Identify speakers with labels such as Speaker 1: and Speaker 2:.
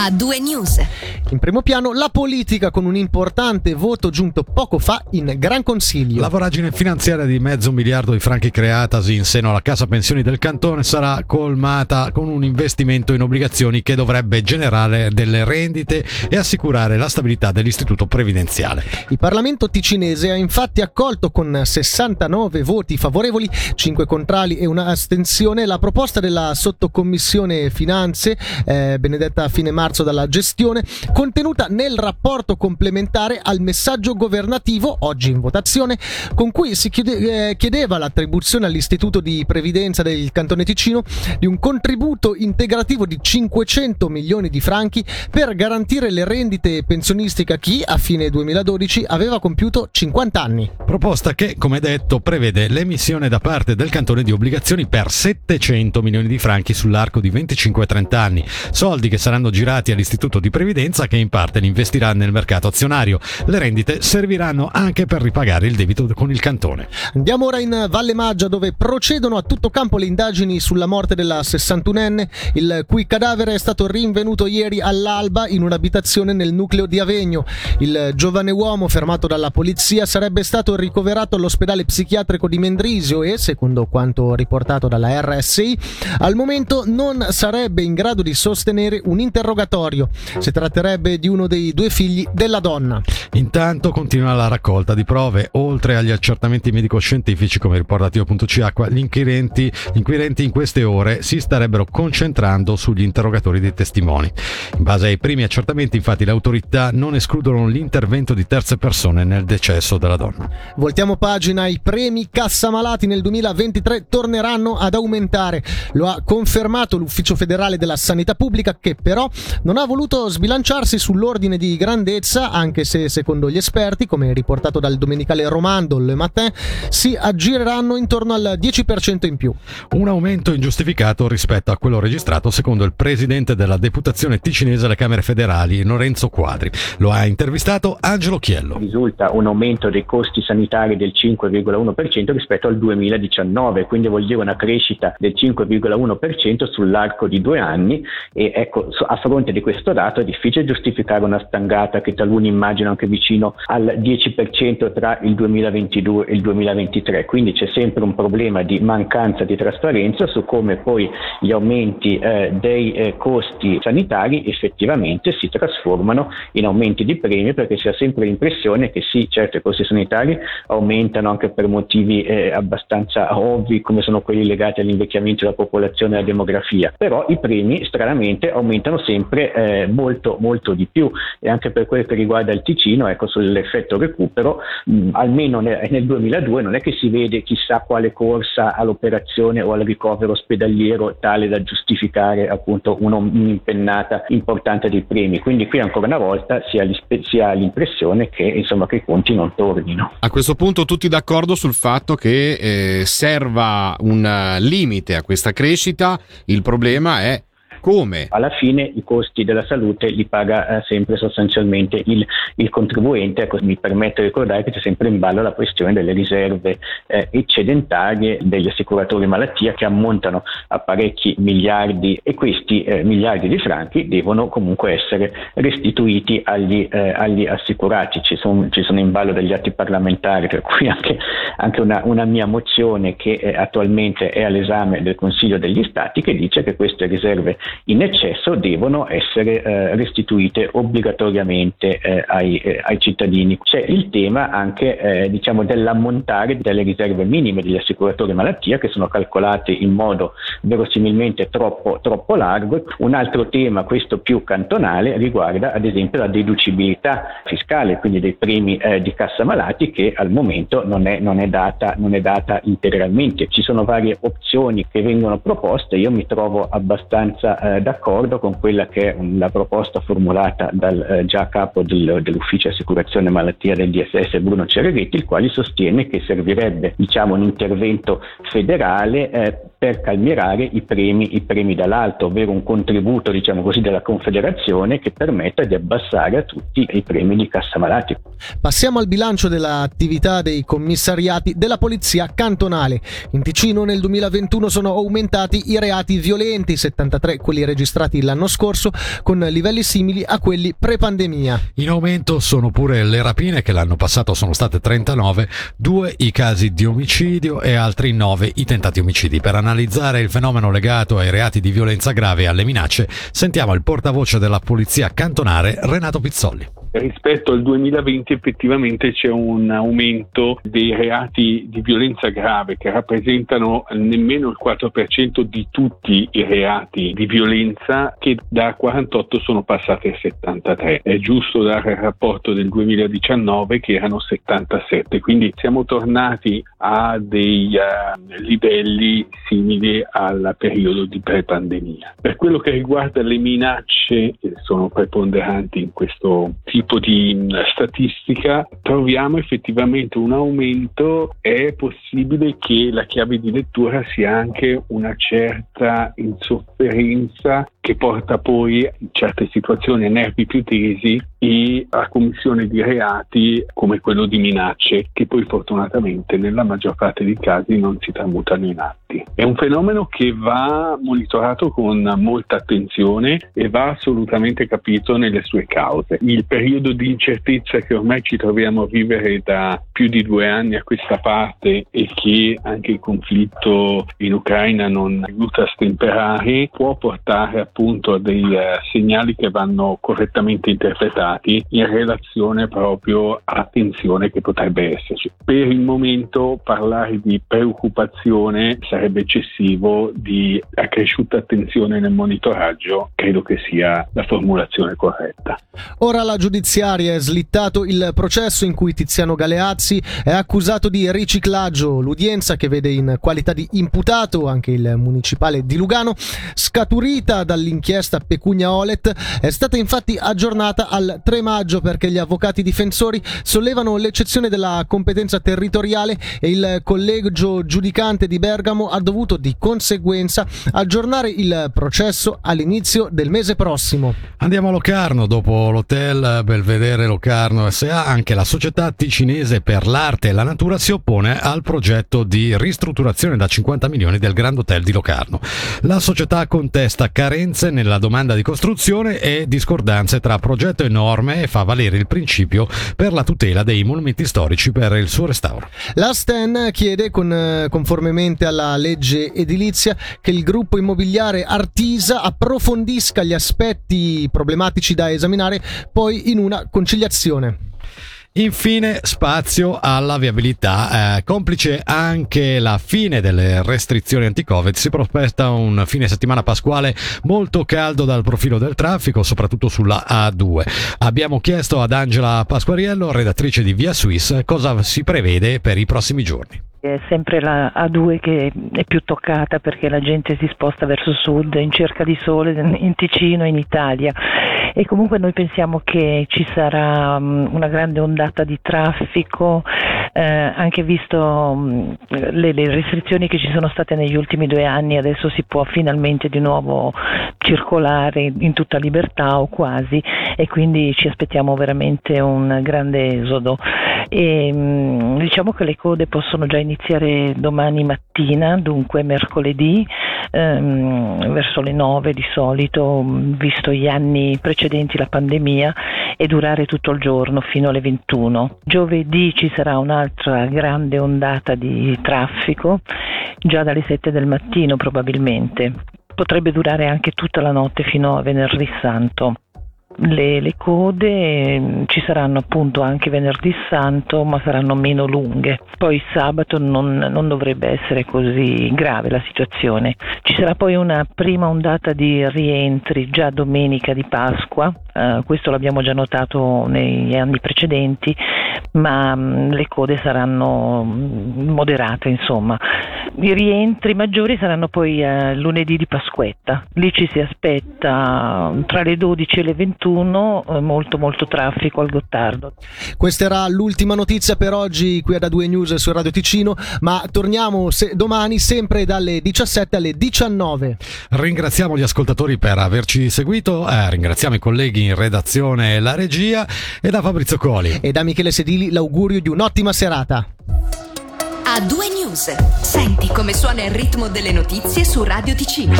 Speaker 1: a due news.
Speaker 2: In primo piano la politica con un importante voto giunto poco fa in Gran Consiglio.
Speaker 3: La voragine finanziaria di mezzo miliardo di franchi creatasi in seno alla Cassa Pensioni del Cantone sarà colmata con un investimento in obbligazioni che dovrebbe generare delle rendite e assicurare la stabilità dell'istituto previdenziale.
Speaker 2: Il Parlamento ticinese ha infatti accolto con 69 voti favorevoli, 5 contrari e una astensione la proposta della sottocommissione finanze eh, Benedetta Fine Marzo dalla gestione contenuta nel rapporto complementare al messaggio governativo, oggi in votazione, con cui si chiede, eh, chiedeva l'attribuzione all'Istituto di Previdenza del Cantone Ticino di un contributo integrativo di 500 milioni di franchi per garantire le rendite pensionistiche a chi a fine 2012 aveva compiuto 50 anni.
Speaker 3: Proposta che, come detto, prevede l'emissione da parte del cantone di obbligazioni per 700 milioni di franchi sull'arco di 25-30 anni, soldi che saranno girati all'Istituto di Previdenza che in parte li investirà nel mercato azionario. Le rendite serviranno anche per ripagare il debito con il cantone.
Speaker 2: Andiamo ora in Valle Maggia dove procedono a tutto campo le indagini sulla morte della 61enne, il cui cadavere è stato rinvenuto ieri all'alba in un'abitazione nel nucleo di Avegno. Il giovane uomo fermato dalla polizia sarebbe stato ricoverato all'ospedale psichiatrico di Mendrisio e, secondo quanto riportato dalla RSI, al momento non sarebbe in grado di sostenere un interrogatorio. Si tratterebbe di uno dei due figli della donna.
Speaker 3: Intanto continua la raccolta di prove. Oltre agli accertamenti medico-scientifici, come riporta Tio.ch, gli inquirenti, inquirenti in queste ore si starebbero concentrando sugli interrogatori dei testimoni. In base ai primi accertamenti, infatti, le autorità non escludono l'intervento di terze persone nel decesso della donna.
Speaker 2: Voltiamo pagina, i premi Cassa Malati nel 2023 torneranno ad aumentare. Lo ha confermato l'Ufficio federale della sanità pubblica che però non ha voluto sbilanciarsi sull'ordine di grandezza, anche se secondo gli esperti, come riportato dal domenicale Romando Le Matin, si aggireranno intorno al 10% in più.
Speaker 3: Un aumento ingiustificato rispetto a quello registrato secondo il presidente della deputazione ticinese alle Camere federali, Lorenzo Quadri. Lo ha intervistato Angelo Chiello.
Speaker 4: Risulta un aumento dei costi sanitari del 5,1% rispetto al 2019, quindi vuol dire una crescita del 5,1% sull'arco di due anni e ecco, a fronte di questo dato è difficile giustificare una stangata che taluni immaginano anche vicino al 10% tra il 2022 e il 2023, quindi c'è sempre un problema di mancanza di trasparenza su come poi gli aumenti eh, dei eh, costi sanitari effettivamente si trasformano in aumenti di premi perché si ha sempre l'impressione che sì, certo i costi sanitari aumentano anche per motivi eh, abbastanza ovvi come sono quelli legati all'invecchiamento della popolazione e alla demografia, però i premi stranamente aumentano sempre eh, molto molto di più. E anche per quel che riguarda il Ticino, ecco sull'effetto recupero, mh, almeno nel, nel 2002 non è che si vede chissà quale corsa all'operazione o al ricovero ospedaliero tale da giustificare appunto un'impennata importante dei premi, quindi qui ancora una volta si ha, si ha l'impressione che insomma che i conti non tornino.
Speaker 5: A questo punto tutti d'accordo sul fatto che eh, serva un limite a questa crescita, il problema è come?
Speaker 4: Alla fine i costi della salute li paga eh, sempre sostanzialmente il, il contribuente. Ecco, mi permetto di ricordare che c'è sempre in ballo la questione delle riserve eh, eccedentarie degli assicuratori malattia che ammontano a parecchi miliardi e questi eh, miliardi di franchi devono comunque essere restituiti agli, eh, agli assicurati. Ci sono, ci sono, in ballo degli atti parlamentari, per cui anche, anche una, una, mia mozione che eh, attualmente è all'esame del Consiglio degli Stati che dice che queste riserve in eccesso devono essere eh, restituite obbligatoriamente eh, ai, eh, ai, cittadini. C'è il tema anche eh, diciamo dell'ammontare delle riserve minime degli assicuratori malattia che sono calcolate in modo verosimilmente troppo, troppo largo. Un altro tema, questo più cantonale, riguarda ad esempio la deducibilità fiscale, quindi dei premi eh, di cassa malati che al momento non è, non, è data, non è data integralmente. Ci sono varie opzioni che vengono proposte, io mi trovo abbastanza eh, d'accordo con quella che è la proposta formulata dal eh, già capo del, dell'ufficio assicurazione malattia del DSS Bruno Cerevetti, il quale sostiene che servirebbe diciamo, un intervento federale eh, per calmierare i premi, i premi dall'alto, ovvero un contributo diciamo così, della Confederazione che permetta di abbassare a tutti i premi di cassa malati.
Speaker 2: Passiamo al bilancio dell'attività dei commissariati della Polizia cantonale. In Ticino nel 2021 sono aumentati i reati violenti, 73 quelli registrati l'anno scorso, con livelli simili a quelli pre-pandemia.
Speaker 3: In aumento sono pure le rapine che l'anno passato sono state 39, due i casi di omicidio e altri 9 i tentati omicidi. Per analizzare il fenomeno legato ai reati di violenza grave e alle minacce, sentiamo il portavoce della Polizia cantonale Renato Pizzolli.
Speaker 1: Rispetto al 2020 effettivamente c'è un aumento dei reati di violenza grave che rappresentano nemmeno il 4% di tutti i reati di violenza che da 48 sono passati a 73. È giusto dare il rapporto del 2019 che erano 77, quindi siamo tornati a dei uh, livelli simili al periodo di pre-pandemia. Per quello che riguarda le minacce che sono preponderanti in questo tipo di mm, statistica, troviamo effettivamente un aumento. È possibile che la chiave di lettura sia anche una certa insofferenza che porta poi in certe situazioni a nervi più tesi e a commissione di reati come quello di minacce che poi fortunatamente nella maggior parte dei casi non si tramutano in atti. È un fenomeno che va monitorato con molta attenzione e va assolutamente capito nelle sue cause. Il periodo di incertezza che ormai ci troviamo a vivere da più di due anni a questa parte e che anche il conflitto in Ucraina non aiuta a stemperare può portare a appunto dei eh, segnali che vanno correttamente interpretati in relazione proprio alla tensione che potrebbe esserci. Per il momento parlare di preoccupazione sarebbe eccessivo, di accresciuta attenzione nel monitoraggio credo che sia la formulazione corretta.
Speaker 2: Ora la giudiziaria è slittato il processo in cui Tiziano Galeazzi è accusato di riciclaggio. L'udienza che vede in qualità di imputato anche il municipale di Lugano, scaturita dal dall'inchiesta Pecunia Olet è stata infatti aggiornata al 3 maggio perché gli avvocati difensori sollevano l'eccezione della competenza territoriale e il collegio giudicante di Bergamo ha dovuto di conseguenza aggiornare il processo all'inizio del mese prossimo.
Speaker 3: Andiamo a Locarno, dopo l'hotel Belvedere Locarno SA, anche la società ticinese per l'arte e la natura si oppone al progetto di ristrutturazione da 50 milioni del Grand Hotel di Locarno. La società contesta carenze differenze nella domanda di costruzione e discordanze tra progetto e norme e fa valere il principio per la tutela dei monumenti storici per il suo restauro.
Speaker 2: La Sten chiede, con, conformemente alla legge edilizia, che il gruppo immobiliare Artisa approfondisca gli aspetti problematici da esaminare poi in una conciliazione.
Speaker 3: Infine spazio alla viabilità, eh, complice anche la fine delle restrizioni anti-Covid, si prospetta un fine settimana pasquale molto caldo dal profilo del traffico, soprattutto sulla A2. Abbiamo chiesto ad Angela Pasquariello, redattrice di Via Swiss, cosa si prevede per i prossimi giorni.
Speaker 6: È sempre la A2 che è più toccata perché la gente si sposta verso sud in cerca di sole in Ticino in Italia. E comunque noi pensiamo che ci sarà una grande ondata di traffico eh, anche visto le, le, restrizioni che ci sono state negli ultimi due anni adesso si può finalmente di nuovo circolare in tutta libertà o quasi e quindi ci aspettiamo veramente un grande esodo. E diciamo che le code possono già iniziare domani mattina dunque mercoledì ehm, verso le 9 di solito, visto gli anni precedenti la pandemia, e durare tutto il giorno fino alle 21. Giovedì ci sarà un'altra grande ondata di traffico, già dalle 7 del mattino probabilmente. Potrebbe durare anche tutta la notte fino a venerdì santo le, le, code mm, ci saranno appunto anche venerdì santo ma saranno meno lunghe. Poi sabato non, non, dovrebbe essere così grave la situazione. Ci sarà poi una prima ondata di rientri già domenica di Pasqua uh, questo l'abbiamo già notato negli anni precedenti ma um, le code saranno mm, moderate insomma. I rientri maggiori saranno poi uh, lunedì di Pasquetta. Lì ci si aspetta tra le 12 e le 21 opportuno eh, molto molto traffico al Gottardo.
Speaker 2: Questa era l'ultima notizia per oggi qui ad A2 News su Radio Ticino, ma torniamo se- domani sempre dalle 17 alle 19.
Speaker 3: Ringraziamo gli ascoltatori per averci seguito, eh, ringraziamo i colleghi in redazione e la regia e da Fabrizio Coli.
Speaker 2: E da Michele Sedili l'augurio di un'ottima serata.
Speaker 7: A due news. Senti come suona il ritmo delle notizie su Radio Ticino.